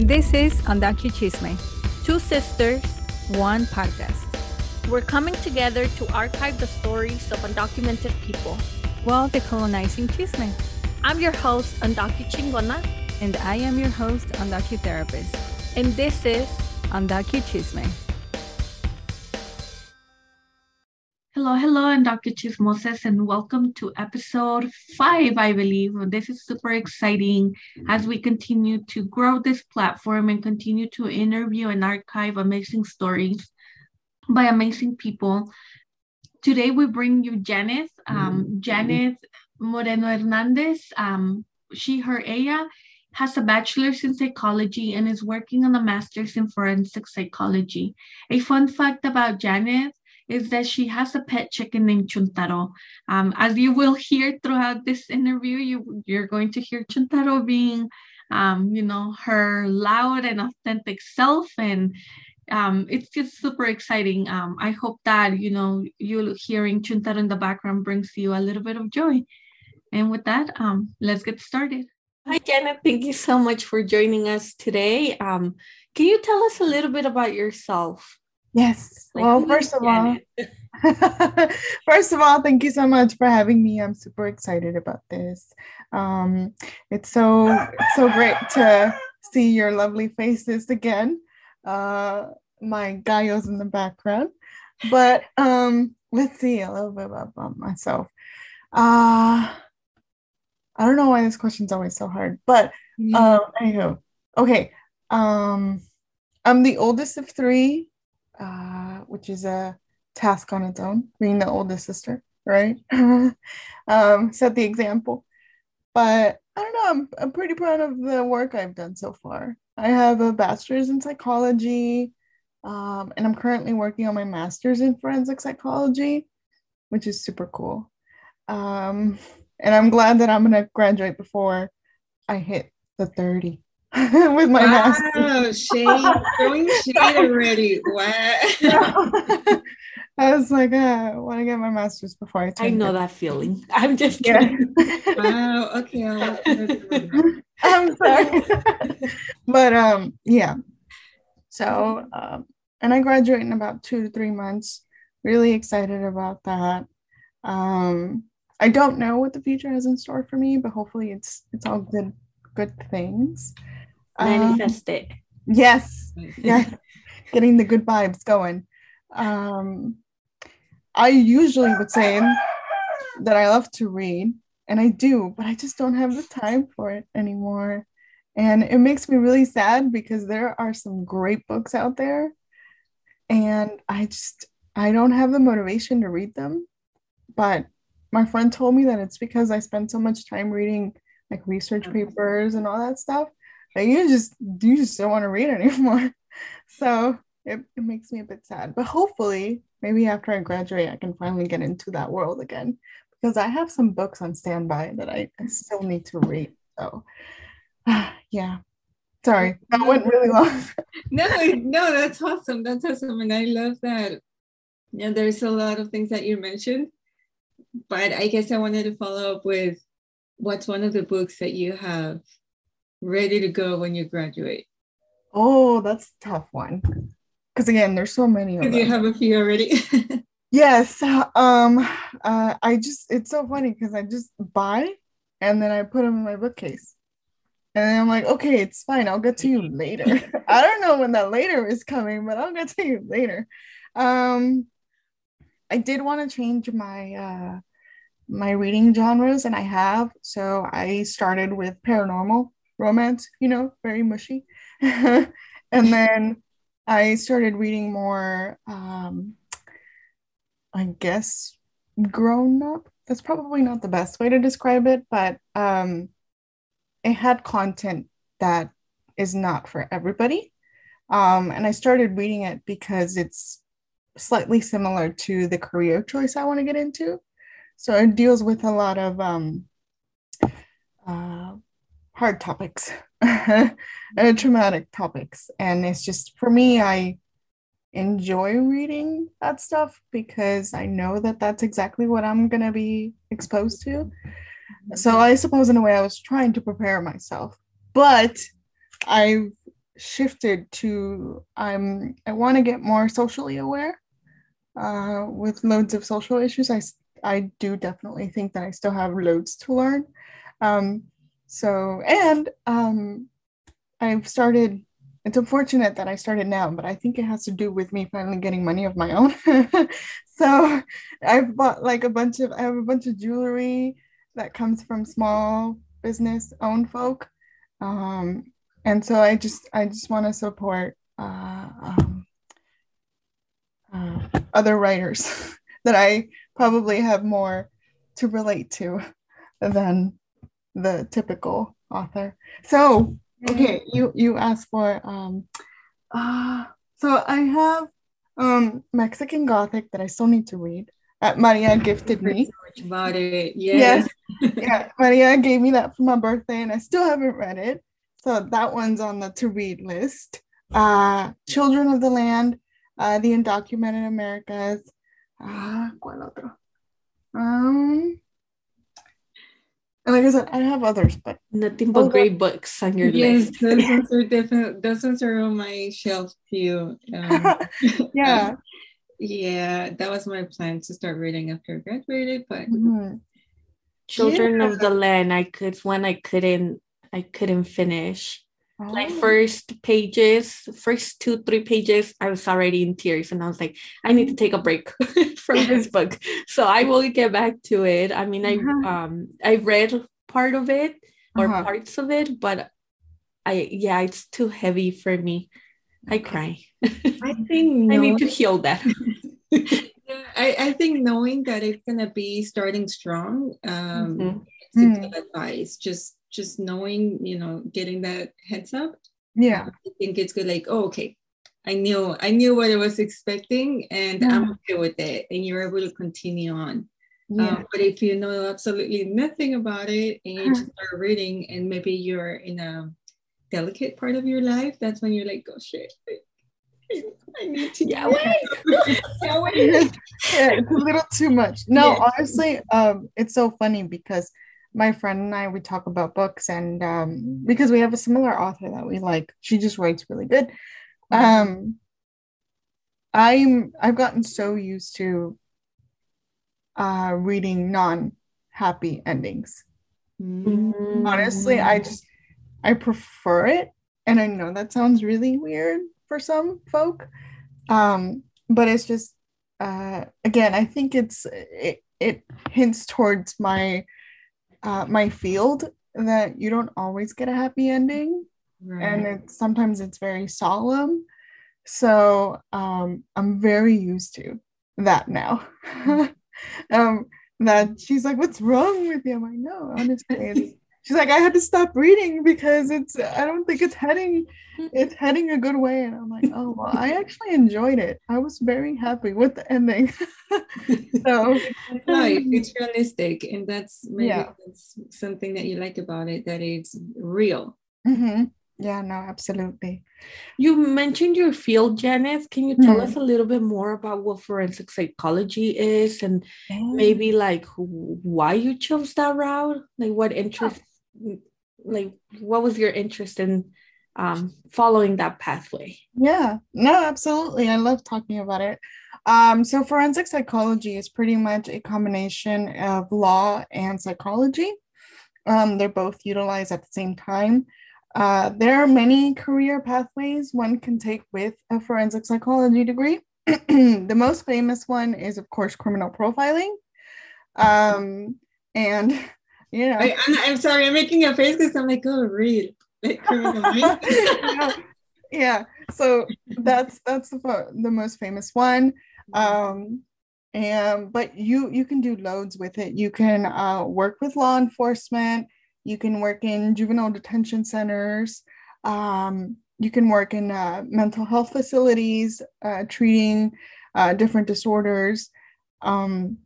This is Undocu Chisme, Two sisters, one podcast. we're coming together to archive the stories of undocumented people. While decolonizing Chisme. I'm your host, Undocu Chingona, And I am your host, Undocu Therapist. and this is Undocu Chisme. Hello, hello, I'm Dr. Chief Moses, and welcome to episode five, I believe. This is super exciting as we continue to grow this platform and continue to interview and archive amazing stories by amazing people. Today, we bring you Janice, um, Janice Moreno Hernandez. Um, she, her, ella, has a bachelor's in psychology and is working on a master's in forensic psychology. A fun fact about Janice is that she has a pet chicken named Chuntaro. Um, as you will hear throughout this interview, you, you're going to hear Chuntaro being, um, you know, her loud and authentic self. And um, it's just super exciting. Um, I hope that, you know, you hearing Chuntaro in the background brings you a little bit of joy. And with that, um, let's get started. Hi, Janet. Thank you so much for joining us today. Um, can you tell us a little bit about yourself? Yes. Like, well, first of all, first of all, thank you so much for having me. I'm super excited about this. Um, it's so it's so great to see your lovely faces again. Uh, my gallos in the background. But um, let's see a little bit about, myself. Uh, I don't know why this question's always so hard, but um, anywho, okay. Um, I'm the oldest of three, uh, which is a task on its own, being the oldest sister, right? um, set the example. But I don't know, I'm, I'm pretty proud of the work I've done so far. I have a bachelor's in psychology, um, and I'm currently working on my master's in forensic psychology, which is super cool. Um, and I'm glad that I'm gonna graduate before I hit the 30 with my master's. Wow, shade, throwing shade already. Wow. I was like, uh, I want to get my master's before I. I know 50. that feeling. I'm just Yeah. kidding. Wow. Okay. I'm sorry. but um, yeah. So um, and I graduate in about two to three months. Really excited about that. Um, I don't know what the future has in store for me, but hopefully it's it's all good good things. Um, Manifest it. yes, yes, getting the good vibes going. Um, I usually would say that I love to read, and I do, but I just don't have the time for it anymore. And it makes me really sad because there are some great books out there, and I just I don't have the motivation to read them. But my friend told me that it's because I spend so much time reading like research papers and all that stuff that you just you just don't want to read anymore. So it, it makes me a bit sad. But hopefully, maybe after I graduate, I can finally get into that world again because I have some books on standby that I, I still need to read. So yeah. Sorry, that went really long. no, no, that's awesome. That's awesome. And I love that. Yeah, there's a lot of things that you mentioned. But I guess I wanted to follow up with what's one of the books that you have ready to go when you graduate? Oh, that's a tough one. Because again, there's so many of Because you have a few already. Yes. Um, uh, I just, it's so funny because I just buy and then I put them in my bookcase. And I'm like, okay, it's fine. I'll get to you later. I don't know when that later is coming, but I'll get to you later. Um, I did want to change my uh my reading genres, and I have. So I started with paranormal romance, you know, very mushy. and then I started reading more um I guess grown up. That's probably not the best way to describe it, but um, it had content that is not for everybody. Um, and I started reading it because it's slightly similar to the career choice I want to get into. So it deals with a lot of um, uh, hard topics, uh, traumatic topics. And it's just for me, I enjoy reading that stuff because I know that that's exactly what I'm going to be exposed to. So I suppose in a way I was trying to prepare myself, but I've shifted to I'm I want to get more socially aware uh, with loads of social issues. I I do definitely think that I still have loads to learn. Um, so and um, I've started. It's unfortunate that I started now, but I think it has to do with me finally getting money of my own. so I've bought like a bunch of I have a bunch of jewelry that comes from small business owned folk. Um, and so I just I just want to support uh, um, uh, other writers that I probably have more to relate to than the typical author. So okay, you you asked for um, uh, so I have um Mexican Gothic that I still need to read. Uh, Maria gifted me. So much about it. Yes. yes. yeah, Maria gave me that for my birthday, and I still haven't read it. So that one's on the to read list. Uh, Children of the Land, uh, The Undocumented Americas. Uh, ¿Cuál otro? Um, and like I said, I have others, but nothing but great books on your yes, list. those ones are definitely those ones are on my shelf too. Um, yeah, yeah, that was my plan to start reading after I graduated, but mm-hmm. Children yeah. of the Land, I could when I couldn't I couldn't finish. Oh. Like first pages, first two, three pages, I was already in tears and I was like, I need to take a break from this book. So I will get back to it. I mean, uh-huh. I um I read part of it or uh-huh. parts of it, but I yeah, it's too heavy for me. I cry. I think I need to heal that. yeah, I, I think knowing that it's gonna be starting strong, um, mm-hmm. mm. advice. Just just knowing, you know, getting that heads up. Yeah. I think it's good, like, oh, okay. I knew I knew what I was expecting and yeah. I'm okay with it. And you're able to continue on. Yeah. Um, but if you know absolutely nothing about it and you just start reading and maybe you're in a delicate part of your life, that's when you're like, oh shit. I need to yeah, wait. yeah, wait. yeah, it's a little too much. No, yeah. honestly, um, it's so funny because my friend and I we talk about books and um, because we have a similar author that we like. She just writes really good. Um, I'm I've gotten so used to uh, reading non-happy endings. Mm-hmm. Honestly, I just I prefer it, and I know that sounds really weird for some folk, um, but it's just uh, again I think it's it, it hints towards my uh, my field that you don't always get a happy ending. Right. and it's sometimes it's very solemn. So um, i'm very used to that now. Um, that she's like what's wrong with you? I'm like no honestly she's like i had to stop reading because it's i don't think it's heading it's heading a good way. And i'm like oh well i actually enjoyed it. I was very happy with the ending. So right it's realistic and that's maybe yeah. that's something that you like about it that it's real. Mm-hmm. yeah no absolutely. You mentioned your field janice. Can you tell mm-hmm. us a little bit more about what forensic psychology is and maybe like why you chose that route? Like what interest like what was your interest in um, following that pathway? Yeah. No absolutely. I love talking about it. Um, so forensic psychology is pretty much a combination of law and psychology. Um, they're both utilized at the same time. Uh, there are many career pathways one can take with a forensic psychology degree. The most famous one is of course criminal profiling. Um, and yeah. I, am sorry, I'm making a face because I'm like, oh, read. Like, yeah. yeah. So that's that's the the most famous one. Um, and but you you can do loads with it. You can uh, work with law enforcement. You can work in juvenile detention centers. Um, you can work in uh, mental health facilities, uh, treating uh, different disorders. Um,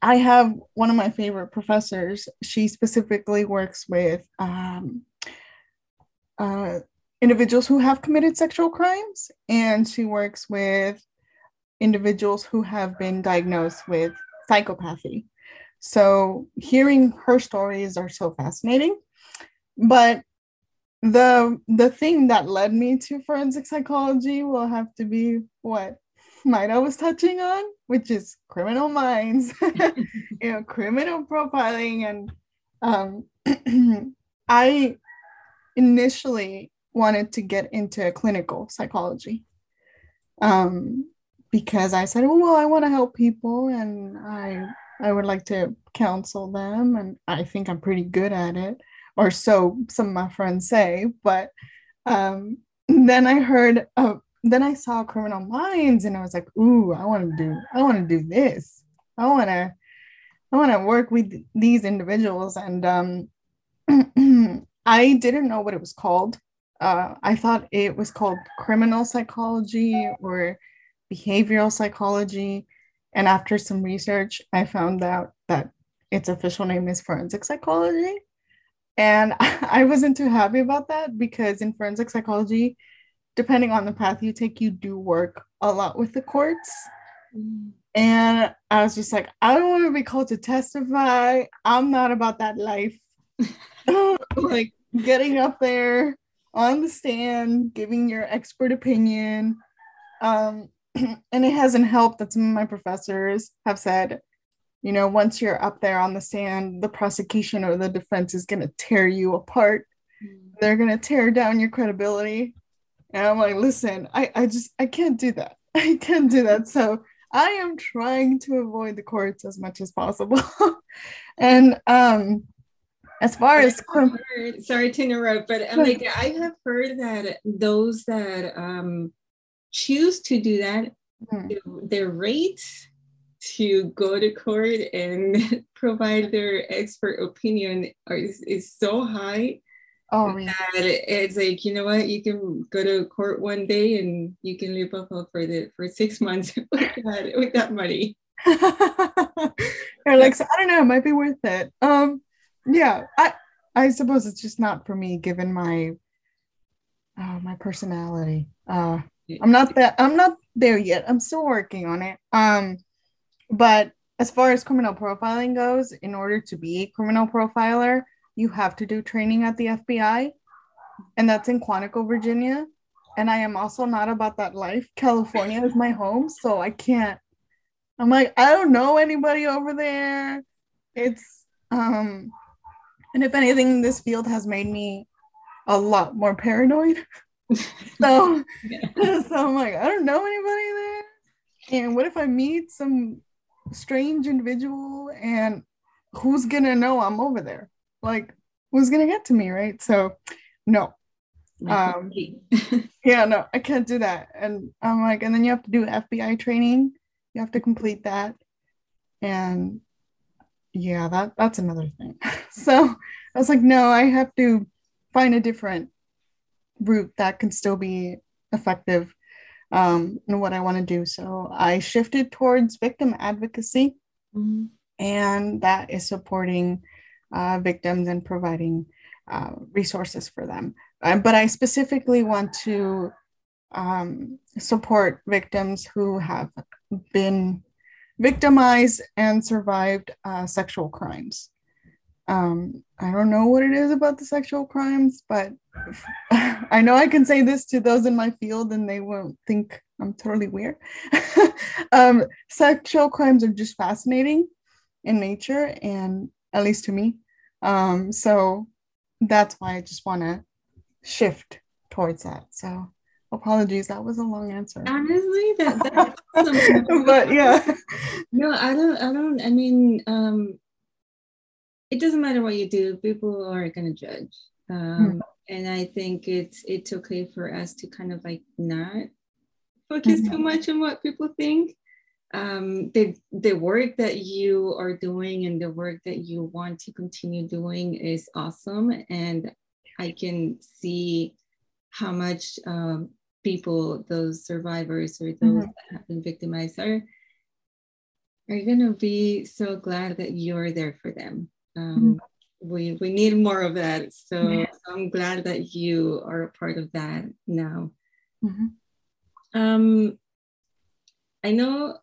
I have one of my favorite professors. She specifically works with um, uh, individuals who have committed sexual crimes, and she works with individuals who have been diagnosed with psychopathy. So, hearing her stories are so fascinating. But the the thing that led me to forensic psychology will have to be what Maida was touching on, which is criminal minds, you know, criminal profiling. And um, I initially wanted to get into clinical psychology um, because I said, well, I want to help people and I I would like to counsel them, and I think I'm pretty good at it, or so some of my friends say. But um, then I heard, uh, then I saw Criminal Minds, and I was like, ooh, I want to do, I want to do this. I want to, I want to work with these individuals, and um, I didn't know what it was called. Uh, I thought it was called criminal psychology or behavioral psychology and after some research, I found out that its official name is forensic psychology. And I wasn't too happy about that because in forensic psychology, depending on the path you take, you do work a lot with the courts. Mm. And I was just like, I don't want to be called to testify. I'm not about that life. like getting up there on the stand, giving your expert opinion. Um, and it hasn't helped that some of my professors have said, you know, once you're up there on the stand, the prosecution or the defense is going to tear you apart. Mm-hmm. They're going to tear down your credibility. And I'm like, listen, I, I just, I can't do that. I can't do that. So I am trying to avoid the courts as much as possible. and um, as far as heard, sorry to interrupt, but like, I have heard that those that um, choose to do that, mm. their rates to go to court and provide their expert opinion is, is so high oh, that it's like you know what you can go to court one day and you can live off of for the for six months with that with that money. You're like so I don't know, it might be worth it. Um, yeah, I I suppose it's just not for me given my uh, my personality. Uh, I'm not that I'm not there yet. I'm still working on it. Um, but as far as criminal profiling goes, in order to be a criminal profiler, you have to do training at the FBI, and that's in Quantico, Virginia. And I am also not about that life. California is my home, so I can't. I'm like, I don't know anybody over there. It's um, and if anything, this field has made me a lot more paranoid. so, yeah. so I'm like, I don't know anybody there. And what if I meet some strange individual and who's gonna know I'm over there? Like, was gonna get to me, right? So, no. Um, yeah, no, I can't do that. And I'm like, and then you have to do FBI training. You have to complete that. And yeah, that that's another thing. so I was like, no, I have to find a different route that can still be effective um, in what I want to do. So I shifted towards victim advocacy, mm-hmm. and that is supporting uh, victims and providing uh, resources for them. Uh, but I specifically want to um, support victims who have been victimized and survived uh, sexual crimes. Um, I don't know what it is about the sexual crimes, but I know I can say this to those in my field and they won't think I'm totally weird. um, sexual crimes are just fascinating in nature, and at least to me. Um, so that's why I just want to shift towards that. So apologies, that was a long answer. Honestly, that, that's awesome. but yeah. No, I don't, I don't, I mean, um, it doesn't matter what you do people are going to judge um, mm. and i think it's it's okay for us to kind of like not focus mm-hmm. too much on what people think um, the the work that you are doing and the work that you want to continue doing is awesome and i can see how much um, people those survivors or those mm-hmm. that have been victimized are are going to be so glad that you're there for them um, mm-hmm. we we need more of that so yeah. i'm glad that you are a part of that now mm-hmm. um, i know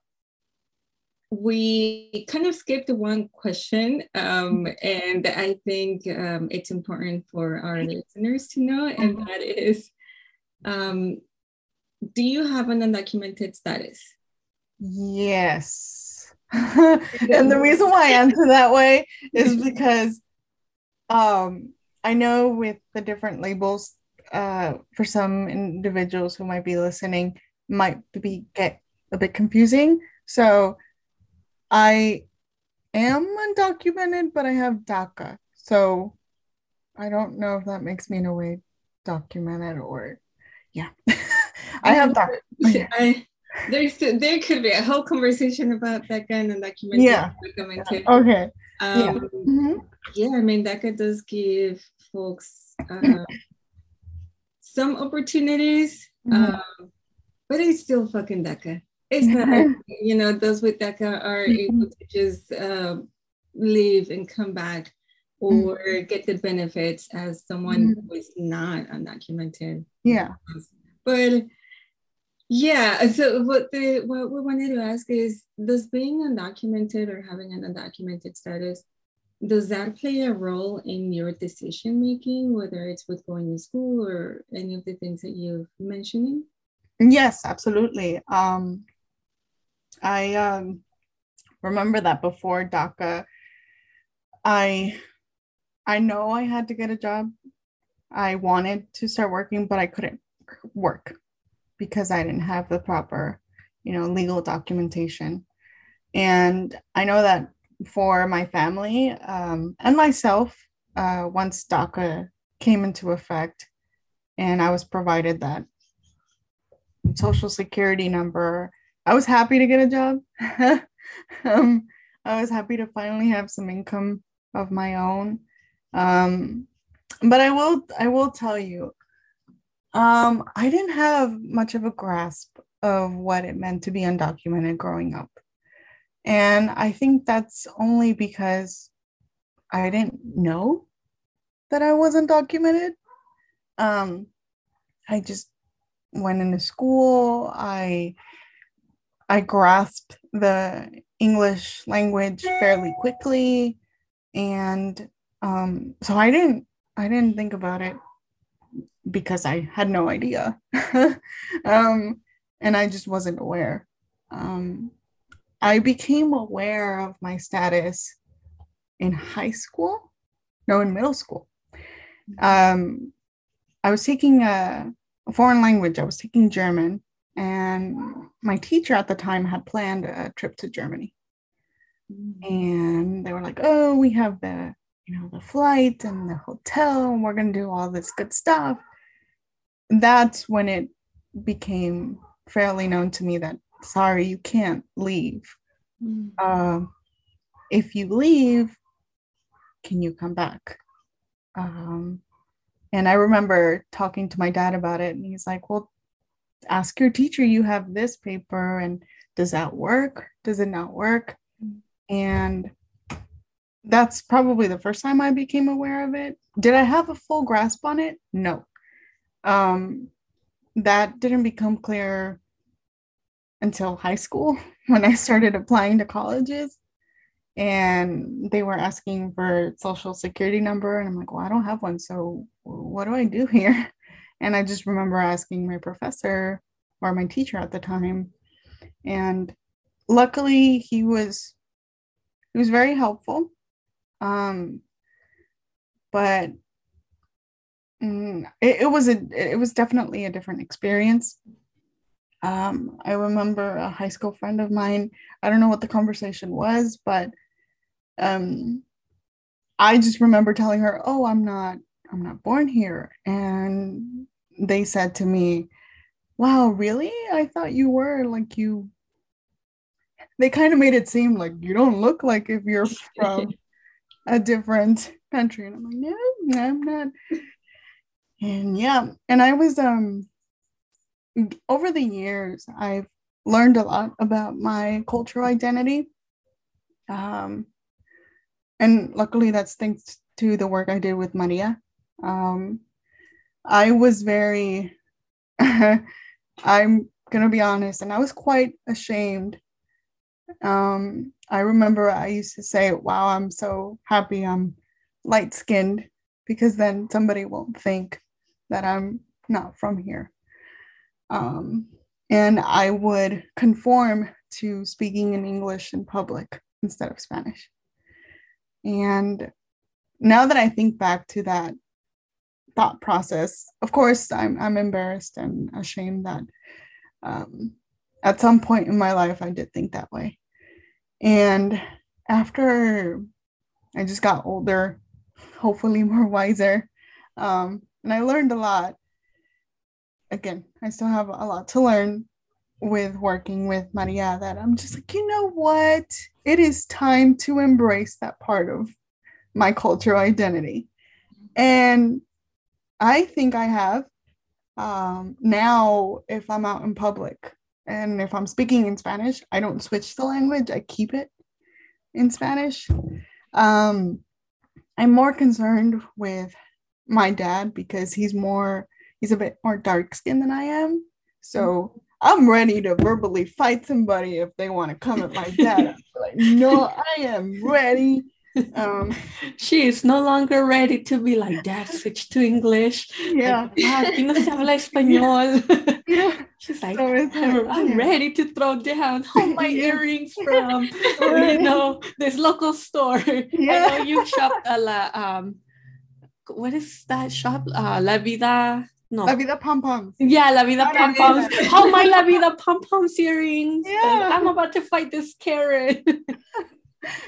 we kind of skipped one question, um, and I think um, it's important for our listeners to know, and that is, um, do you have an undocumented status? Yes. and the reason why I answer that way is because um, I know with the different labels, uh, for some individuals who might be listening, might be get a bit confusing. So I am undocumented, but I have DACA. So I don't know if that makes me in a way documented or yeah. I have DACA. I, there's there could be a whole conversation about DACA and undocumented. Yeah. Documented. Okay. Um, yeah. Mm-hmm. yeah, I mean DACA does give folks uh, some opportunities, Mhm. um, but it's still fucking DACA. It's you know, those with DACA are able to just uh, leave and come back or get the benefits as someone who is not undocumented. Yeah. But yeah, so what the what we wanted to ask is, does being undocumented or having an undocumented status, does that play a role in your decision making, whether it's with going to school or any of the things that you've mentioning? Yes, absolutely. Um, I um, remember that before DACA, I I know I had to get a job. I wanted to start working, but I couldn't work because I didn't have the proper, you know, legal documentation. And I know that for my family um, and myself, uh, once DACA came into effect, and I was provided that social security number. I was happy to get a job. um, I was happy to finally have some income of my own. Um, but I will I will tell you, um, I didn't have much of a grasp of what it meant to be undocumented growing up. And I think that's only because I didn't know that I wasn't documented. Um, I just went into school. I I grasped the English language fairly quickly, and um, so I didn't I didn't think about it because I had no idea, um, and I just wasn't aware. Um, I became aware of my status in high school, no, in middle school. Um, I was taking a a foreign language. I was taking German, and my teacher at the time had planned a trip to Germany. And they were like, "Oh, we have the, you know, the flight and the hotel, and we're gonna do all this good stuff." That's when it became fairly known to me that sorry, you can't leave. Um, if you leave, can you come back? Um, and I remember talking to my dad about it, and he's like, Well, ask your teacher, you have this paper, and does that work? Does it not work? And that's probably the first time I became aware of it. Did I have a full grasp on it? No. Um, that didn't become clear until high school when I started applying to colleges and they were asking for social security number and i'm like well i don't have one so what do i do here and i just remember asking my professor or my teacher at the time and luckily he was he was very helpful um but mm, it, it was a it was definitely a different experience um, I remember a high school friend of mine. I don't know what the conversation was, but um, I just remember telling her, "Oh, I'm not, I'm not born here," and they said to me, "Wow, really? I thought you were like you." They kind of made it seem like you don't look like if you're from a different country, and I'm like, "No, I'm not." And yeah, and I was um over the years, I've learned a lot about my cultural identity. Um, and luckily, that's thanks to the work I did with Maria. Um, I was very, I'm going to be honest, and I was quite ashamed Um, I remember I used to say, Wow, I'm so happy I'm light skinned because then somebody won't think that I'm not from here. Um, and I would conform to speaking in English in public instead of Spanish. And now that I think back to that thought process, of course, I'm, I'm embarrassed and ashamed that um, at some point in my life I did think that way. And after I just got older, hopefully more wiser, um, and I learned a lot. Again, I still have a lot to learn with working with Maria that I'm just like, you know what? It is time to embrace that part of my cultural identity. And I think I have. Um, now, if I'm out in public and if I'm speaking in Spanish, I don't switch the language, I keep it in Spanish. Um, I'm more concerned with my dad because he's more, he's a bit more dark skinned than I am. So I'm ready to verbally fight somebody if they want to come at my dad. like, no, I am ready. Um, she is no longer ready to be like dad. Switch to English. Yeah, like, se habla español. yeah. She's like, So like, I'm, I'm yeah. ready to throw down all my Yeah. earrings from you know this local store. I Yeah. know you shopped at la um, what is that shop? Uh, La Vida. No. La vida pom poms. Yeah, La Vida yeah, Pom Poms. yeah. Oh my La Vida Pom Poms earrings. Yeah. I'm about to fight this Karen.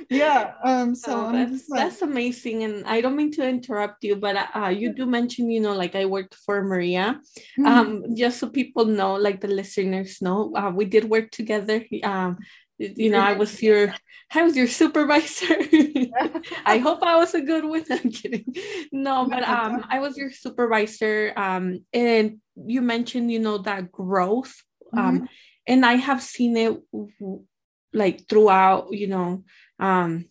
Yeah. Um. So I'm that's like, that's amazing, and I don't mean to interrupt you, but uh, you do mention, you know, like I worked for Maria. mhm. Um, just so people know, like the listeners know, uh, we did work together. Um, you know, I was your, I was your supervisor. I hope I was a good one. I'm kidding. No, but um, I was your supervisor. Um, and you mentioned, you know, that growth. Um, and I have seen it like throughout, you know, um,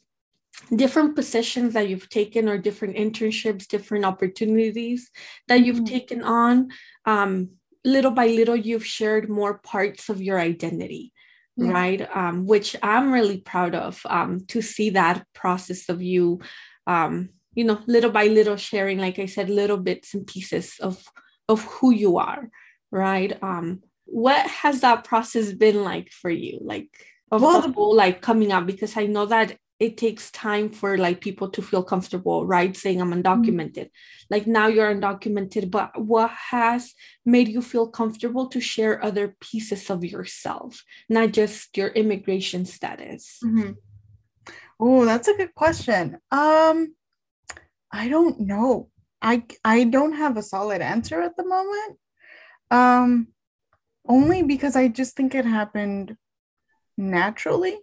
different positions that you've taken or different internships, different opportunities that you've Mhm. taken on. Um, little by little, you've shared more parts of your identity Yeah. right um, which i'm really proud of um, to see that process of you um, you know little by little sharing like i said little bits and pieces of of who you are right um, what has that process been like for you like of Well, the the- whole like coming out because i know that it takes time for like people to feel comfortable right saying i'm undocumented like now you're undocumented but what has made you feel comfortable to share other pieces of yourself not just your immigration status Mhm. Oh, that's a good question. Um, I don't know. I I don't have a solid answer at the moment. Um, only because I just think it happened naturally.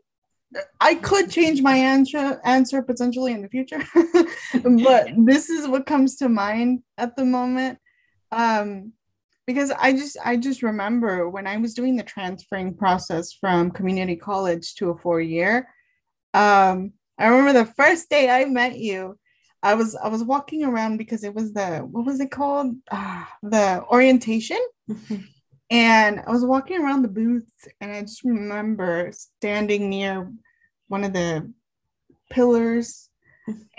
I could change my answer answer potentially in the future, but this is what comes to mind at the moment. Um, because I just I just remember when I was doing the transferring process from community college to a four year. Um, I remember the first day I met you. I was I was walking around because it was the what was it called Ah, the orientation Mhm. And I was walking around the booth and I just remember standing near one of the pillars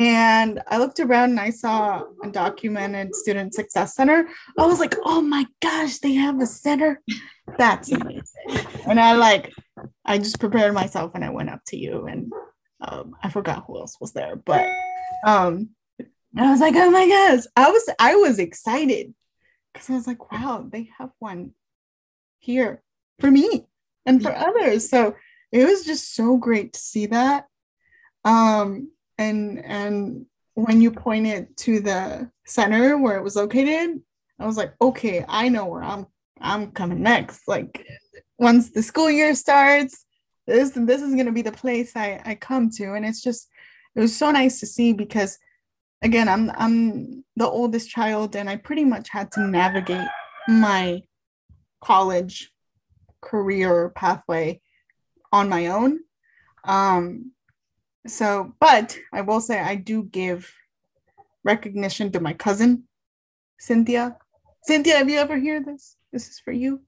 and I looked around and I saw a documented student success center. I was like, oh my gosh, they have a center. That's amazing. And I like, I just prepared myself and I went up to you and um, I forgot who else was there, but um, I was like, oh my gosh, I was I was excited because I was like, wow, they have one here for me and for others. So it was just so great to see that. Um, and and when you pointed to the center where it was located, I was like, okay, I know where I'm I'm coming next. Like once the school year starts, this this is gonna be the place I, I come to. And it's just it was so nice to see because again I'm I'm the oldest child and I pretty much had to navigate my college career pathway on my own. Um so but I will say I do give recognition to my cousin Cynthia. Cynthia, have you ever heard this? This is for you.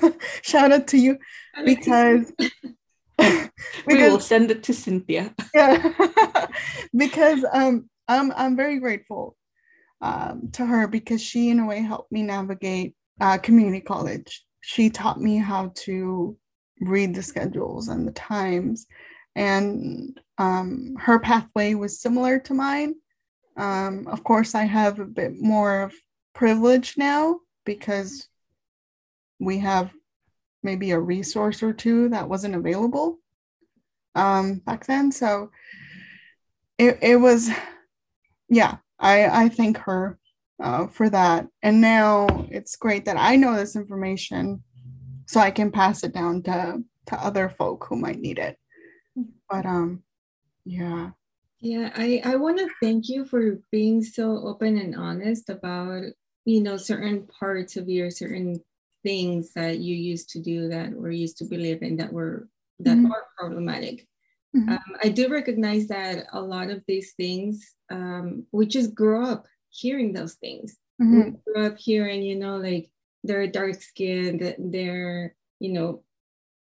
Shout out to you because we will send it to Cynthia. yeah, because um, I'm I'm very grateful um, to her because she in a way helped me navigate uh, community college. She taught me how to read the schedules and the times, and um, her pathway was similar to mine. Um, of course, I have a bit more of privilege now because we have maybe a resource or two that wasn't available um, back then. So it, it was, yeah, I, I thank her uh, for that. And now it's great that I know this information so I can pass it down to, to other folk who might need it. But um, yeah. Yeah, I, I want to thank you for being so open and honest about, you know, certain parts of your certain things that you used to do that or used to believe in that were that mm-hmm. are problematic. Mm-hmm. Um, I do recognize that a lot of these things, um, we just grew up hearing those things. Mm-hmm. We grew up hearing, you know, like they're dark skinned, they're, you know,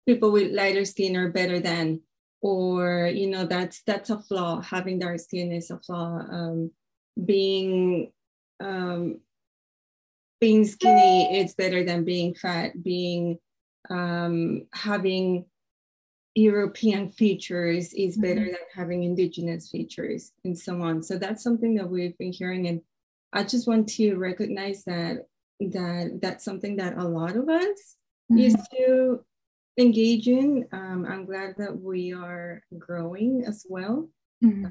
people with lighter skin are better than, or you know, that's that's a flaw. Having dark skin is a flaw. Um, being um, being skinny is better than being fat being um, having european features is better mm-hmm. than having indigenous features and so on so that's something that we've been hearing and i just want to recognize that that that's something that a lot of us mm-hmm. used to engage in um, i'm glad that we are growing as well mm-hmm.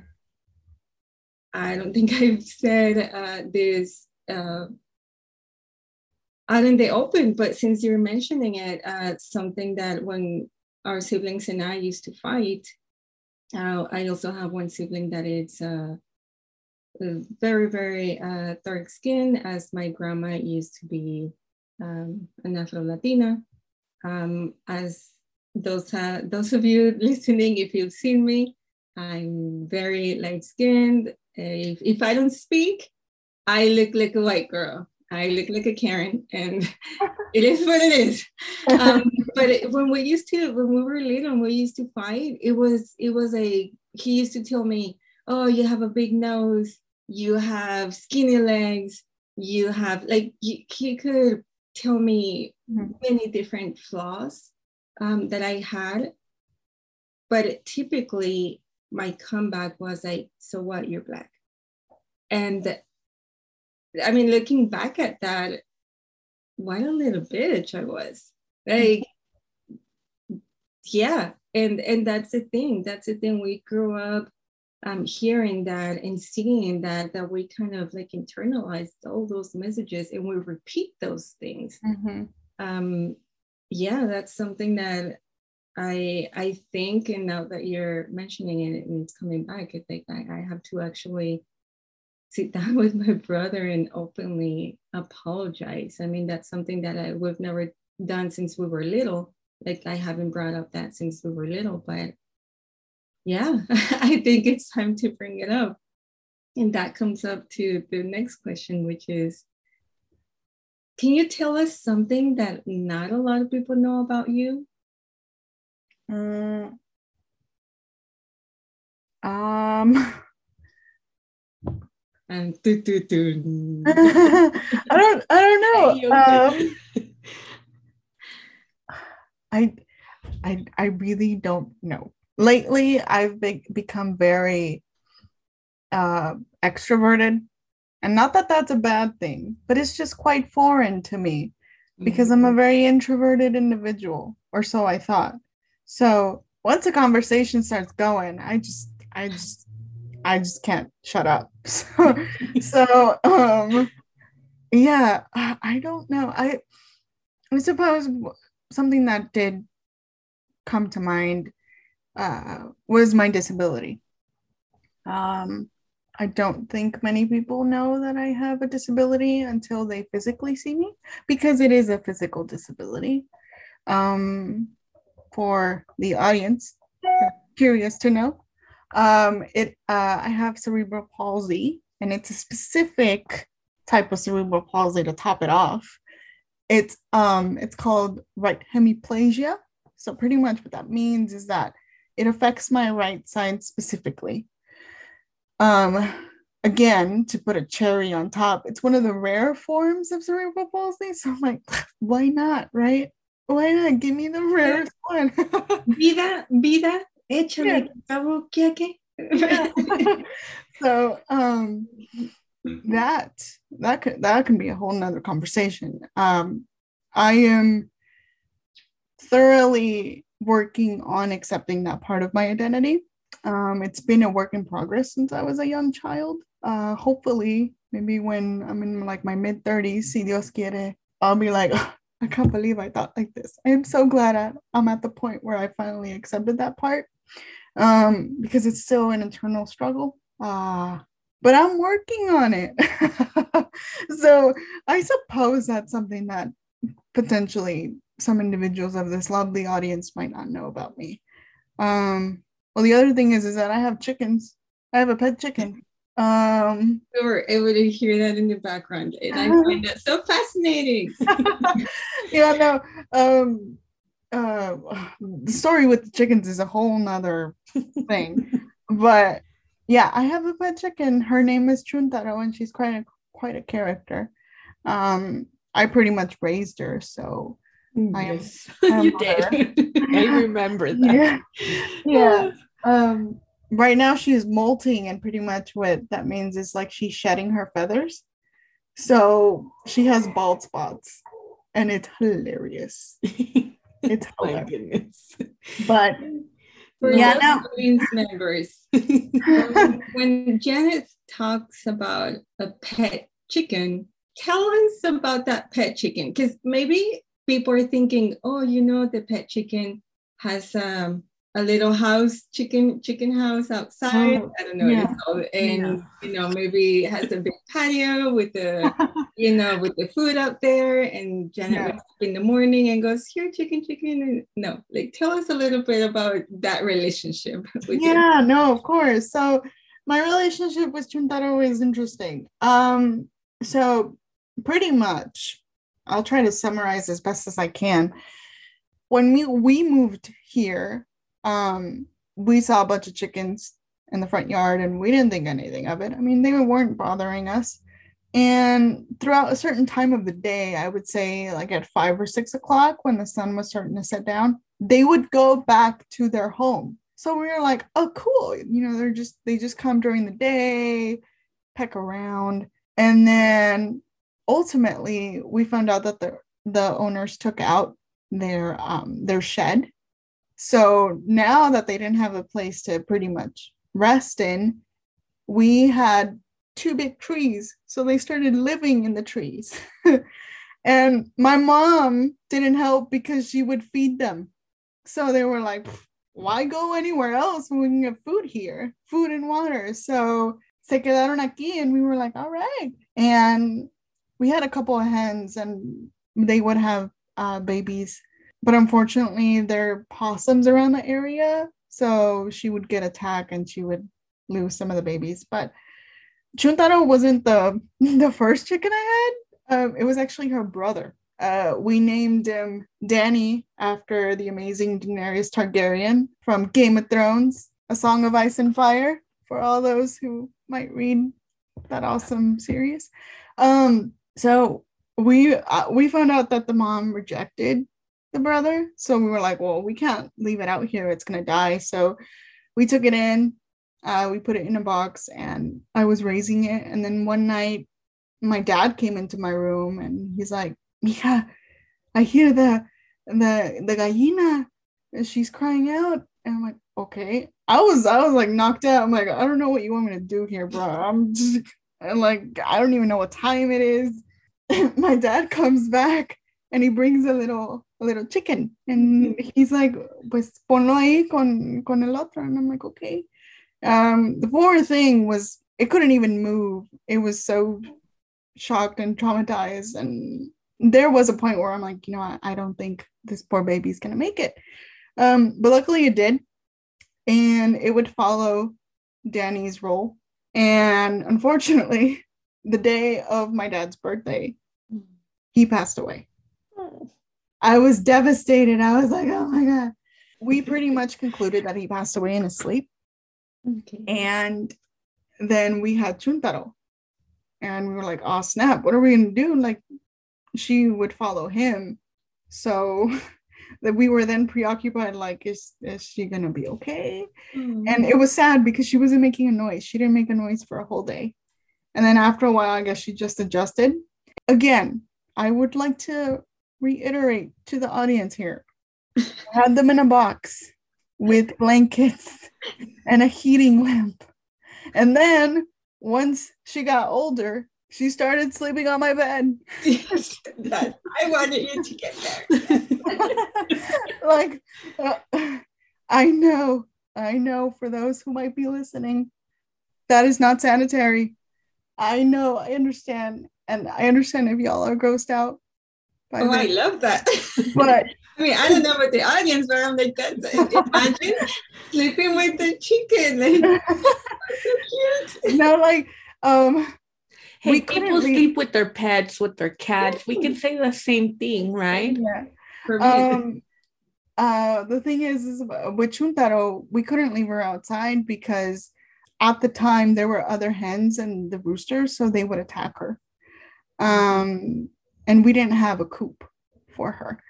i don't think i've said uh, this uh, out in the open. But since you're mentioning it, uh, something that when our siblings and I used to fight, uh, I also have one sibling that is uh, very, very uh, dark skin, as my grandma used to be um, an Afro Latina. Um, as those uh, those of you listening, if you've seen me, I'm very light skinned. If, if I don't speak, I look like a white girl. I look like a Karen, and it is what it is. Um, but it, when we used to, when we were little, and we used to fight, it was it was a. He used to tell me, "Oh, you have a big nose. You have skinny legs. You have like." He, he could tell me mm-hmm. many different flaws um, that I had, but typically my comeback was like, "So what? You're black," and I mean, looking back at that, what a little bitch I was. Like, yeah, and and that's the thing. That's the thing. We grew up um, hearing that and seeing that that we kind of like internalized all those messages and we repeat those things. Mm-hmm. Um, yeah, that's something that I I think, and now that you're mentioning it and it's coming back, I think I, I have to actually sit down with my brother and openly apologize. I mean, that's something that I, we've never done since we were little. Like I haven't brought up that since we were little, but yeah, I think it's time to bring it up. And that comes up to the next question, which is Can you tell us something that not a lot of people know about you? Mm. Um, and do, do, do. I don't I don't know. Um, I I I really don't know. Lately I've be- become very uh extroverted and not that that's a bad thing, but it's just quite foreign to me because. I'm a mm-hmm. very introverted individual or so I thought. So once a conversation starts going, I just I just I just can't shut up. So, so um, yeah, I don't know. I I suppose something that did come to mind uh, was my disability. Um, I don't think many people know that I have a disability until they physically see me because it is a physical disability. Um, for the audience, curious to know, um, it uh, I have cerebral palsy, and it's a specific type of cerebral palsy to top it off. It's um it's called right hemiplegia, So pretty much what that means is that it affects my right side specifically. Um, again, to put a cherry on top, it's one of the rare forms of cerebral palsy. So I'm like, why not, right? Why not give me the rarest one? Vida, vida, échale yeah. yeah. so um that that could that can be a whole nother conversation. Um I am thoroughly working on accepting that part of my identity. Um, it's been a work in progress since I was a young child. Uh, hopefully, maybe when I'm in like my mid 30s, si Dios quiere, I'll be like, oh, I can't believe I thought like this. I'm so glad I'm at the point where I finally accepted that part um, because it's still an internal struggle. Uh, but I'm working on it. so I suppose that's something that potentially some individuals of this lovely audience might not know about me. Um, well, the other thing is, is that I have chickens. I have a pet chicken. Um, we were able to hear that in the background, and I find that so fascinating. yeah, no. Um, uh, the story with the chickens is a whole nother thing, but yeah, I have a pet chicken. Her name is Chuntaro, and she's quite a quite a character. Um, I pretty much raised her, so yes, you did. I remember that. Yeah. yeah. Um, right now she's molting, and pretty much what that means is like she's shedding her feathers. So she has bald spots, and it's hilarious. it's hilarious. But for yeah, no. audience members, when, when Janet talks about a pet chicken, tell us about that pet chicken because maybe people are thinking, oh, you know, the pet chicken has um, a little house, chicken chicken house outside. Oh, I don't know yeah. called, and yeah. you know, maybe has a big patio with the, you know, with the food out there. And Janet yeah. wakes up in the morning and goes, "Here, chicken, chicken." And no, like tell us a little bit about that relationship. yeah, you. no, of course. So my relationship with Chuntaro is interesting. Um, so pretty much I'll try to summarize as best as I can. When we, we moved here, um, we saw a bunch of chickens in the front yard and we didn't think anything of it. I mean, they weren't bothering us. And throughout a certain time of the day, I would say like at five or six o'clock when the sun was starting to set down, they would go back to their home. So we were like, oh, cool. You know, they're just, they just come during the day, peck around. And then ultimately we found out that the the owners took out their um their shed. So now that they didn't have a place to pretty much rest in we had two big trees. So they started living in the trees. And my mom didn't help because she would feed them. So they were like why go anywhere else when we can get food here food and water? So se quedaron aquí and we were like all right. And we had a couple of hens and they would have uh, babies, but unfortunately, there are possums around the area. So she would get attacked and she would lose some of the babies. But Chuntaro wasn't the, the first chicken I had. Um, it was actually her brother. Uh, we named him Danny after the amazing Daenerys Targaryen from Game of Thrones, A Song of Ice and Fire, for all those who might read that awesome series. Um, so we uh, we found out that the mom rejected the brother. So we were like well we can't leave it out here. It's to die. So we took it in uh, we put it in a box and i was raising it. And then one night my dad came into my room and he's like yeah i hear the the the gallina. She's crying out. And i'm like okay. I was i was like knocked out. I'm like i don't know what you want me to do here bro. I'm just and like I don't even know what time it is. my dad comes back and he brings a little a little chicken. And he's like pues ponlo ahí con con el otro. And I'm like okay. Um the poor thing was it couldn't even move. It was so shocked and traumatized. And there was a point where I'm like you know I, I don't think this poor baby's gonna make it. Um but luckily it did. And it would follow Danny's role and unfortunately, the day of my dad's birthday, he passed away. Hmm. I was devastated. I was like, oh my God. We pretty much concluded that he passed away in his sleep. Okay. And then we had Chuntaro. And we were like, oh snap, what are we gonna do? Like she would follow him. So that we were then preoccupied, like, is is she gonna be okay? Hmm. And it was sad because she wasn't making a noise. She didn't make a noise for a whole day. And then after a while, I guess she just adjusted. Again, I would like to reiterate to the audience here. I had them in a box with blankets and a heating lamp. And then once she got older, she started sleeping on my bed. yes, that, I wanted you to get there. like, uh, I know, I know for those who might be listening, that is not sanitary. I know, I understand. And I understand if y'all are grossed out. Oh, I love that. But I mean, I don't know about the audience, but I'm like, that's imagine sleeping with the chicken. Like, so cute. no, like, um, Hey, We people read- sleep with their pets, with their cats. We can say the same thing, right? yeah. Um uh the thing is is with Chuntaro, we couldn't leave her outside because at the time there were other hens and the roosters so they would attack her. Um and we didn't have a coop for her.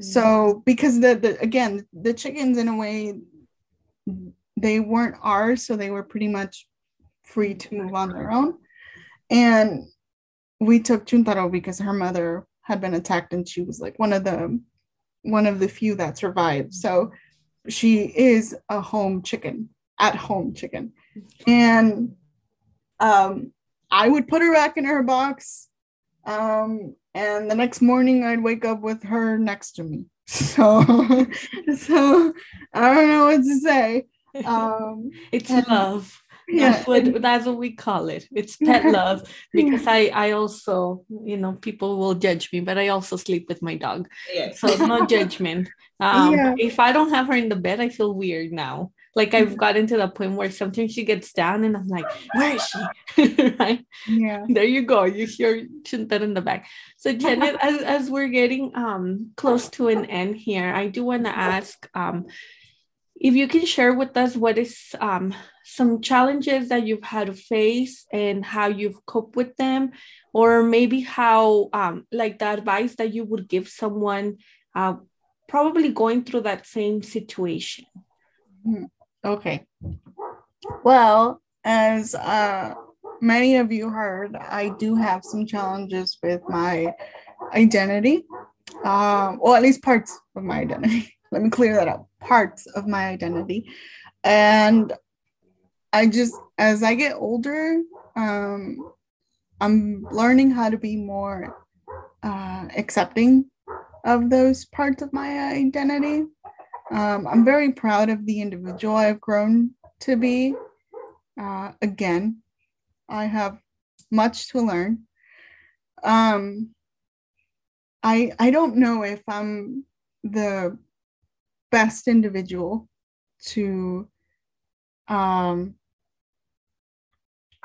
So because the, the again the chickens in a way they weren't ours so they were pretty much free to move on their own and we took Chuntaro because her mother had been attacked and she was like one of the one of the few that survived. So she is a home chicken at home chicken. And um i would put her back in her box um and the next morning i'd wake up with her next to me. So so i don't know what to say. Um it's and- love. Yeah That's what that's what we call it. It's pet love because I I also you know people will judge me, but I also sleep with my dog, yes. so no judgment. Um, Yeah. If I don't have her in the bed, I feel weird now. Like I've gotten to the point where sometimes she gets down and I'm like, where is she? right? yeah There you go. You hear Chintar in the back. So Janet, as, as we're getting um close to an end here, I do want to ask um if you can share with us what is um some challenges that you've had to face and how you've coped with them, or maybe how um like the advice that you would give someone uh probably going through that same situation. Okay. Well, as uh, many of you heard, I do have some challenges with my identity. Um, well, at least parts of my identity. Let me clear that up. Parts of my identity. And I just, as I get older, um, I'm learning how to be more uh, accepting of those parts of my identity. Um, I'm very proud of the individual I've grown to be. Uh, again, I have much to learn. Um, I I don't know if I'm the best individual to um,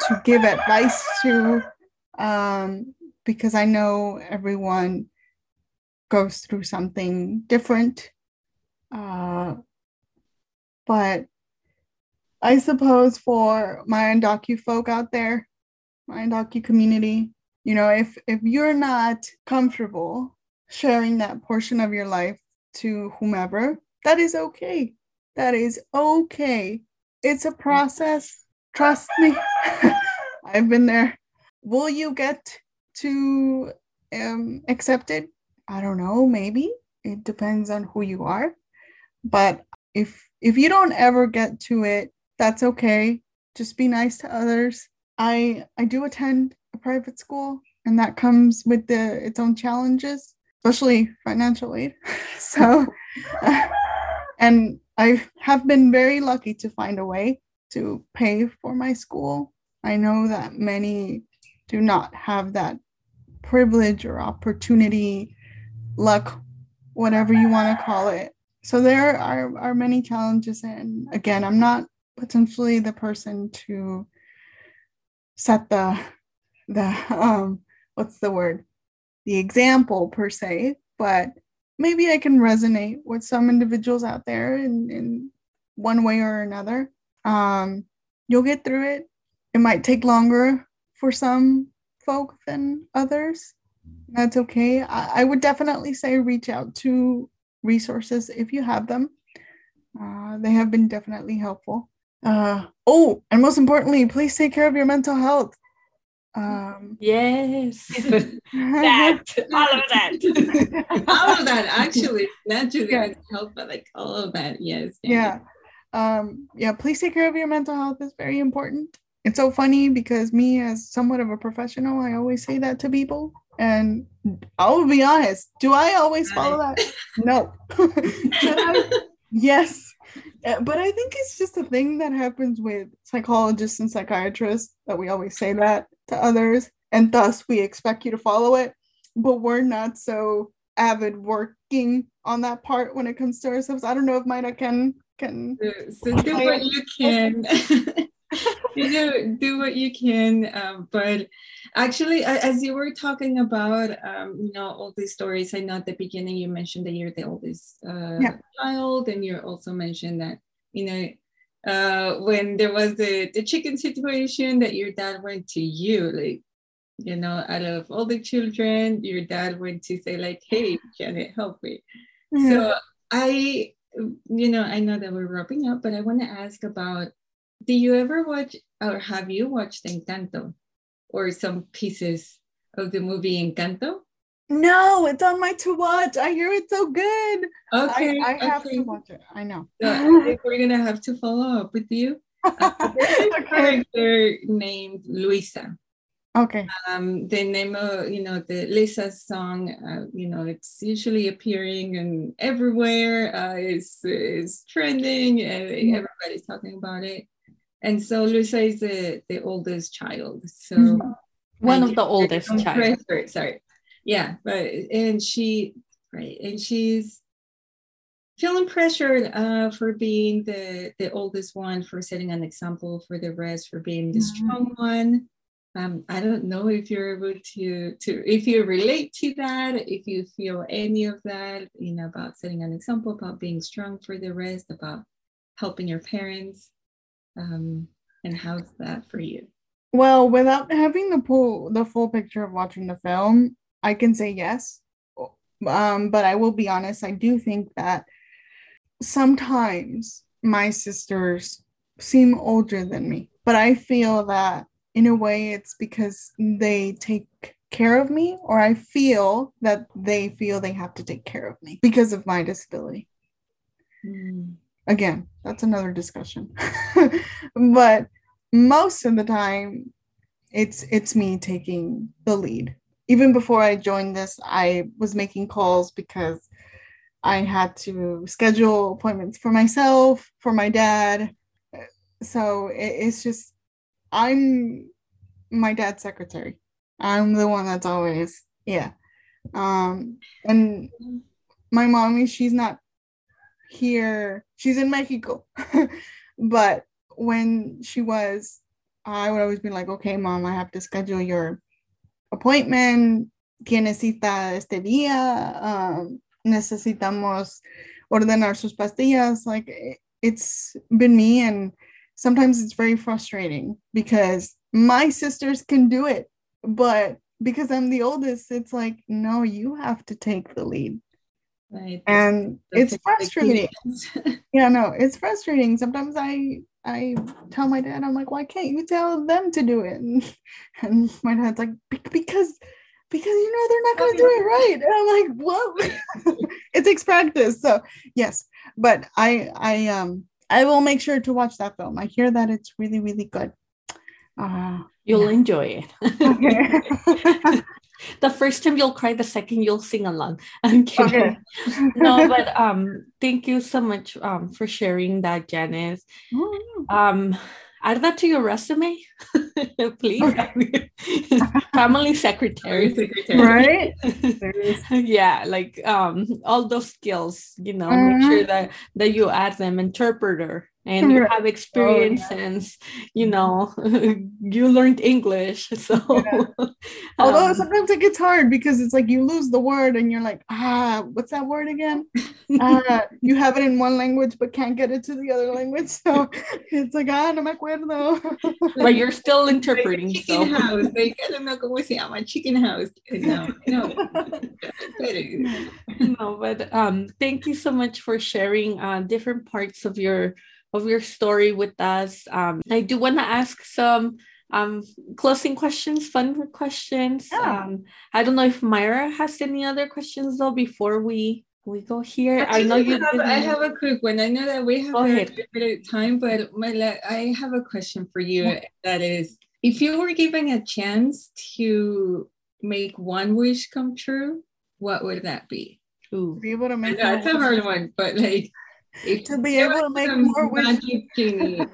to give advice to um, because I know everyone goes through something different. Uh, but I suppose for my undocu folk out there, my undocu community, you know, if if you're not comfortable sharing that portion of your life to whomever, that is okay. That is okay. It's a process. Trust me. I've been there. Will you get to um, accept it? I don't know. Maybe it depends on who you are. But if if you don't ever get to it, that's okay. Just be nice to others. I I do attend a private school, and that comes with the its own challenges, especially financial aid. so, and I have been very lucky to find a way to pay for my school. I know that many do not have that privilege or opportunity, luck, whatever you want to call it. So there are, are many challenges. And again, I'm not potentially the person to set the the um what's the word? The example per se, but maybe I can resonate with some individuals out there in, in one way or another. Um, you'll get through it. It might take longer for some folk than others. That's okay. I, I would definitely say reach out to resources if you have them. Uh, they have been definitely helpful. Uh, oh, and most importantly, please take care of your mental health. Um, yes, that all of that, all of that. Actually, not just yeah. mental health, but like all of that. Yes. Yeah. Um, yeah. Please take care of your mental health. is very important. It's so funny because me, as somewhat of a professional, I always say that to people, and I'll be honest. Do I always follow that? No. yes uh, but I think it's just a thing that happens with psychologists and psychiatrists that we always say that to others, and thus we expect you to follow it. But we're not so avid working on that part when it comes to ourselves. I don't know if Mayra can can. So do what you can. you know, do what you can. Um, but actually, as you were talking about, um, you know, all these stories, I know at the beginning you mentioned that you're the oldest uh, yeah. child, and you also mentioned that, you know, uh, when there was the, the chicken situation that your dad went to you, like, you know, out of all the children, your dad went to say, like, hey, can it help me? Mm-hmm. So I, you know, I know that we're wrapping up, but I want to ask about do you ever watch or have you watched Encanto or some pieces of the movie Encanto? No, it's on my to watch. I hear it's so good. Okay, I, I have okay. to watch it. I know. So I think we're gonna have to follow up with you. Uh, a character named Luisa. Okay. Um, the name of you know the Luisa's song, uh, you know, it's usually appearing and everywhere. Uh, is is trending, and everybody's talking about it and so Luisa is the, the oldest child. So mm-hmm. one of the oldest child. Pressure, sorry. Yeah, but and she right, and she's feeling pressured uh, for being the the oldest one, for setting an example for the rest, for being the mm-hmm. strong one. Um, I don't know if you're able to to if you relate to that, if you feel any of that, you know, about setting an example, about being strong for the rest, about helping your parents. Um, and how's that for you? Well, without having the full the full picture of watching the film, I can say yes. Um, but I will be honest, I do think that sometimes my sisters seem older than me, but I feel that in a way it's because they take care of me, or I feel that they feel they have to take care of me because of my disability. Mm again that's another discussion but most of the time it's it's me taking the lead. Even before i joined this i was making calls because i had to schedule appointments for myself for my dad. So it, it's just i'm my dad's secretary. I'm the one that's always yeah. Um and my mommy she's not here. She's in mexico. But when she was i would always be like okay mom i have to schedule your appointment tiene cita este día um, necesitamos ordenar sus pastillas like it's been me and sometimes it's very frustrating because my sisters can do it but because i'm the oldest it's like no you have to take the lead Right. And That's it's frustrating. yeah, no, it's frustrating. Sometimes I I tell my dad, I'm like, why can't you tell them to do it? And, and my dad's like, because because you know they're not gonna do it right. And I'm like, what? it takes practice. So yes, but I I um I will make sure to watch that film. I hear that it's really, really good. Uh, You'll yeah. enjoy it. the first time you'll cry the second you'll sing along. I'm kidding. Okay. no but um thank you so much um for sharing that janice. Oh. um add that to your resume please. Family secretary, right? Yeah like um all those skills you know uh-huh. make sure that that you add them interpreter and you Right. have experience since you know you learned English. So Although um, sometimes it gets hard because it's like you lose the word and you're like, ah, what's that word again? Uh, you have it in one language but can't get it to the other language. So it's like, ah, no me acuerdo. but you're still interpreting. a chicken So house. Like, I don't know cómo se llama, chicken house. No, no. No, but um, thank you so much for sharing uh, different parts of your of your story with us. Um, I do want to ask some um closing questions, fun questions. Yeah. Um, I don't know if Myra has any other questions though before we we go here. I know you. have, I have a quick one. I know that we have Go very ahead. limited time, but Myla, I have a question for you. That is, if you were given a chance to make one wish come true, what would that be? Ooh. be able to make know it's a hard one, but like, if To be able to make more wishes. magic genie,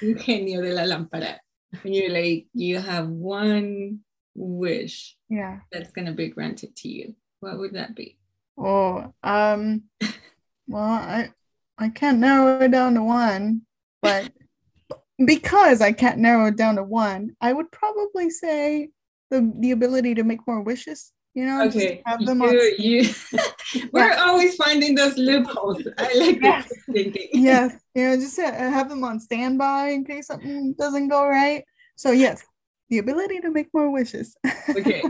genio de la lámpara, and you're like, you have one wish yeah. that's gonna be granted to you, what would that be? Oh, um, well, I I can't narrow it down to one, but because I can't narrow it down to one, I would probably say the the ability to make more wishes. You know, just Okay, have them on. you, you we're always finding those loopholes. I like Yes. that thinking. Yes, you know, just uh, have them on standby in case something doesn't go right. So yes, the ability to make more wishes. Okay.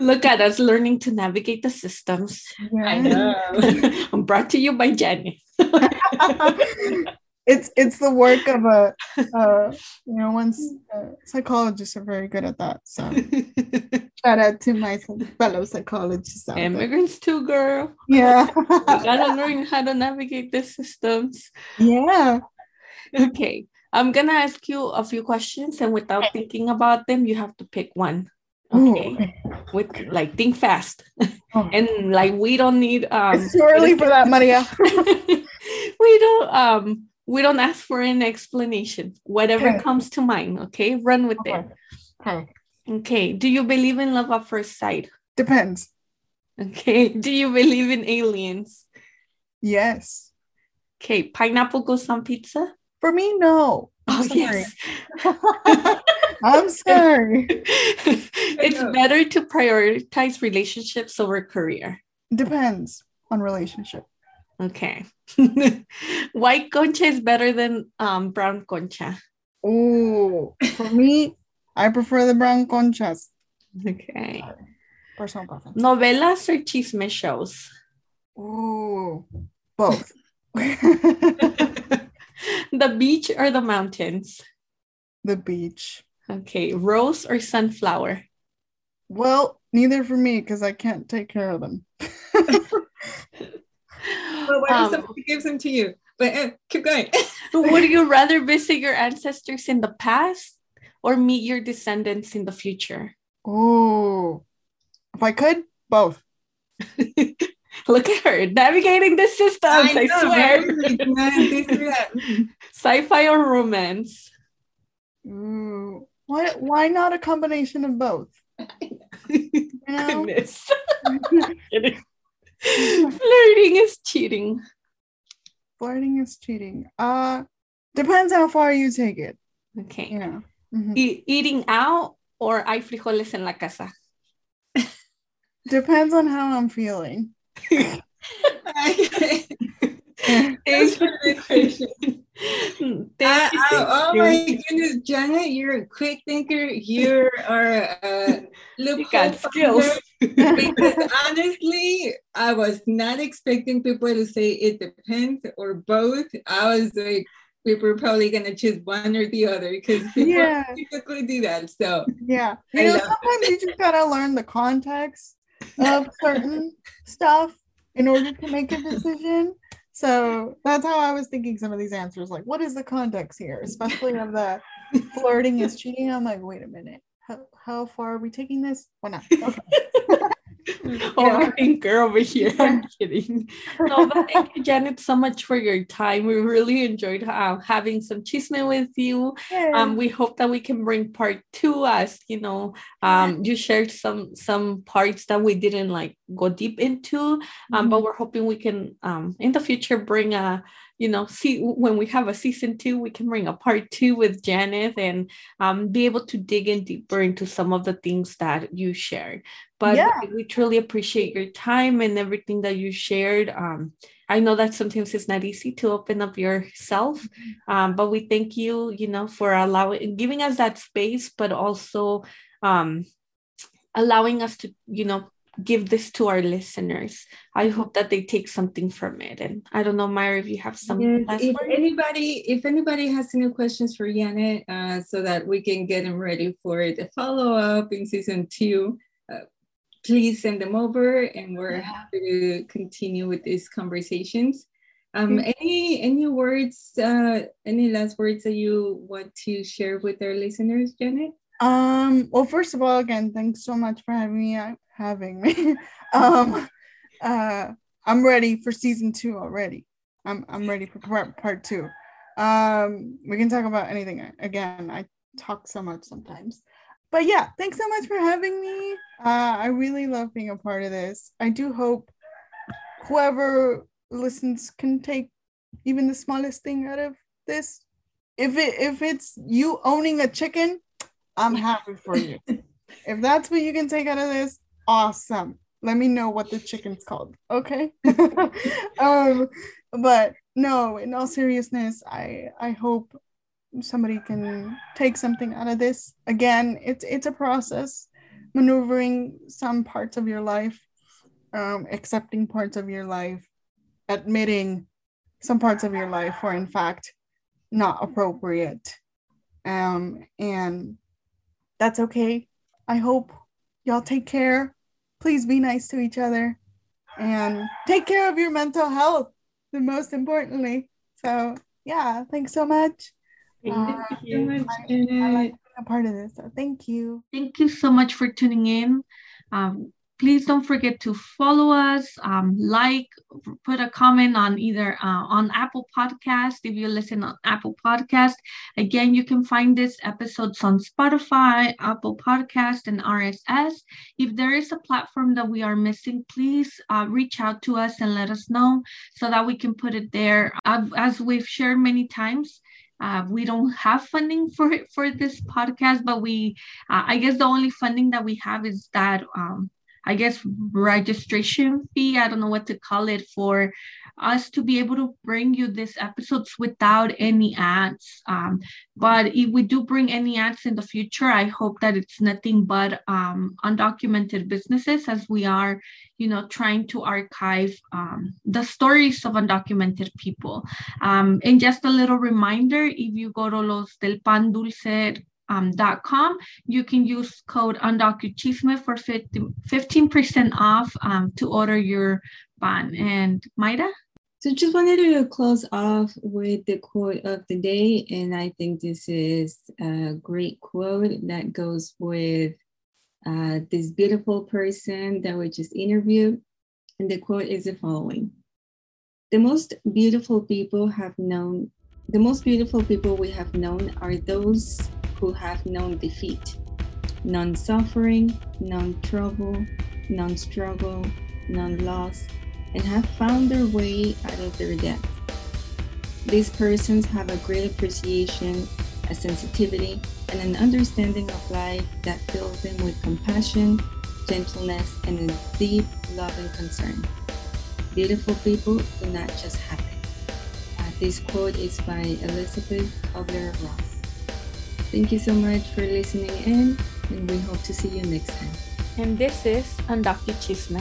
Look at us learning to navigate the systems. I know. I'm brought to you by Jenny. It's it's the work of a uh, you know once uh, psychologists are very good at that so shout out to my fellow psychologists out there. Immigrants too, girl. yeah You gotta learn how to navigate the systems. yeah Okay. I'm gonna ask you a few questions, and without thinking about them, you have to pick one. Ooh, Okay. okay. With like think fast. Oh. And like we don't need um it's too early for that maria we don't um we don't ask for an explanation. Whatever Okay. comes to mind, okay? Run with okay. it. okay Okay. Do you believe in love at first sight? depends Okay. Do you believe in aliens? yes Okay. Pineapple goes on pizza? for me no Oh, I'm sorry. yes. i'm sorry it's better to prioritize relationships over career. depends on relationship Okay. White concha is better than um, brown concha. oh for me i prefer the brown conchas Okay. personal preference Novelas or chisme shows? Ooh, both. the beach or the mountains? the beach. Okay. Rose or sunflower? Well, neither for me because I can't take care of them. Well, what if Um, somebody gives them to you? But uh, keep going. Would you rather visit your ancestors in the past or meet your descendants in the future? Ooh, if I could, both. Look at her navigating the systems, I, know, swear. right? Like, man, this or that. Sci-fi or romance? Ooh, why? Why not a combination of both? You know? Goodness. Kidding. Flirting is cheating. Flirting is cheating. Uh, depends how far you take it. Okay. Yeah. Mhm. E- eating out or hay frijoles en la casa? Depends on how I'm feeling. Thanks for the question. Thank Uh, you, uh, oh my goodness, Janet, you're a quick thinker. You are a You got skills. because honestly, I was not expecting people to say it depends or both. I was like, people are probably gonna choose one or the other because people Yeah. typically do that. So Yeah. I You know, sometimes you just gotta learn the context of certain stuff in order to make a decision. So that's how I was thinking some of these answers. Like, what is the context here? Especially of the flirting is cheating. I'm like, wait a minute. How, how far are we taking this? Why not? Okay. Overthinker over here. I'm kidding. No, but thank you, Janet, so much for your time. We really enjoyed uh, having some chisme with you. Um, we hope that we can bring part two as you know, um, you shared some some parts that we didn't like go deep into. Um, mm-hmm. But we're hoping we can um, in the future bring a you know see when we have a season two we can bring a part two with janet and um, be able to dig in deeper into some of the things that you shared but yeah. we truly appreciate your time and everything that you shared um, i know that sometimes it's not easy to open up yourself mm-hmm. um, but we thank you you know for allowing giving us that space but also um, allowing us to you know give this to our listeners i hope that they take something from it and i don't know myra if you have some yes, if anybody if anybody has any questions for janet uh, so that we can get them ready for the follow-up in season two uh, please send them over and we're happy to continue with these conversations um, any any words uh, any last words that you want to share with our listeners janet um, well, first of all, again, thanks so much for having me. Uh, having me. um, uh, I'm ready for season two already. I'm I'm ready for part part two. Um, we can talk about anything. Again, I talk so much sometimes, but yeah, thanks so much for having me. Uh, I really love being a part of this. I do hope whoever listens can take even the smallest thing out of this. If it if it's you owning a chicken I'm happy for you. if that's what you can take out of this, awesome. Let me know what the chicken's called. Okay. um, but no, in all seriousness, I I hope somebody can take something out of this. Again, it's it's a process, maneuvering some parts of your life, um, accepting parts of your life, admitting some parts of your life were in fact not appropriate. Um, and that's okay. I hope y'all take care. Please be nice to each other and take care of your mental health, the most importantly. So, yeah, thanks so much. Thank uh, you so much. I, I like being a part of this. So, thank you. Thank you so much for tuning in. Um, please don't forget to follow us um, like put a comment on either uh, on apple podcast if you listen on apple podcast again you can find this episodes on spotify apple podcast and rss if there is a platform that we are missing please uh, reach out to us and let us know so that we can put it there as we've shared many times uh, we don't have funding for for this podcast, but we, uh, I guess, the only funding that we have is that um, I guess, registration fee. I don't know what to call it for us to be able to bring you these episodes without any ads. Um, but if we do bring any ads in the future, I hope that it's nothing but um, undocumented businesses as we are, you know, trying to archive um, the stories of undocumented people. Um, and just a little reminder, if you go to Los del Pan Dulce um, .com, you can use code UndocuChisme for 15% off um, to order your pan. And Maida? So just wanted to close off with the quote of the day. And I think this is a great quote that goes with uh, this beautiful person that we just interviewed. And the quote is the following. The most beautiful people have known, the most beautiful people we have known are those who have known defeat, known suffering, known trouble, known struggle, known loss, and have found their way out of their depth. These persons have a great appreciation, a sensitivity, and an understanding of life that fills them with compassion, gentleness, and a deep love and concern. Beautiful people do not just happen. Uh, this quote is by Elisabeth Kübler-Ross. Thank you so much for listening in, and we hope to see you next time. And this is Undocu Chisme.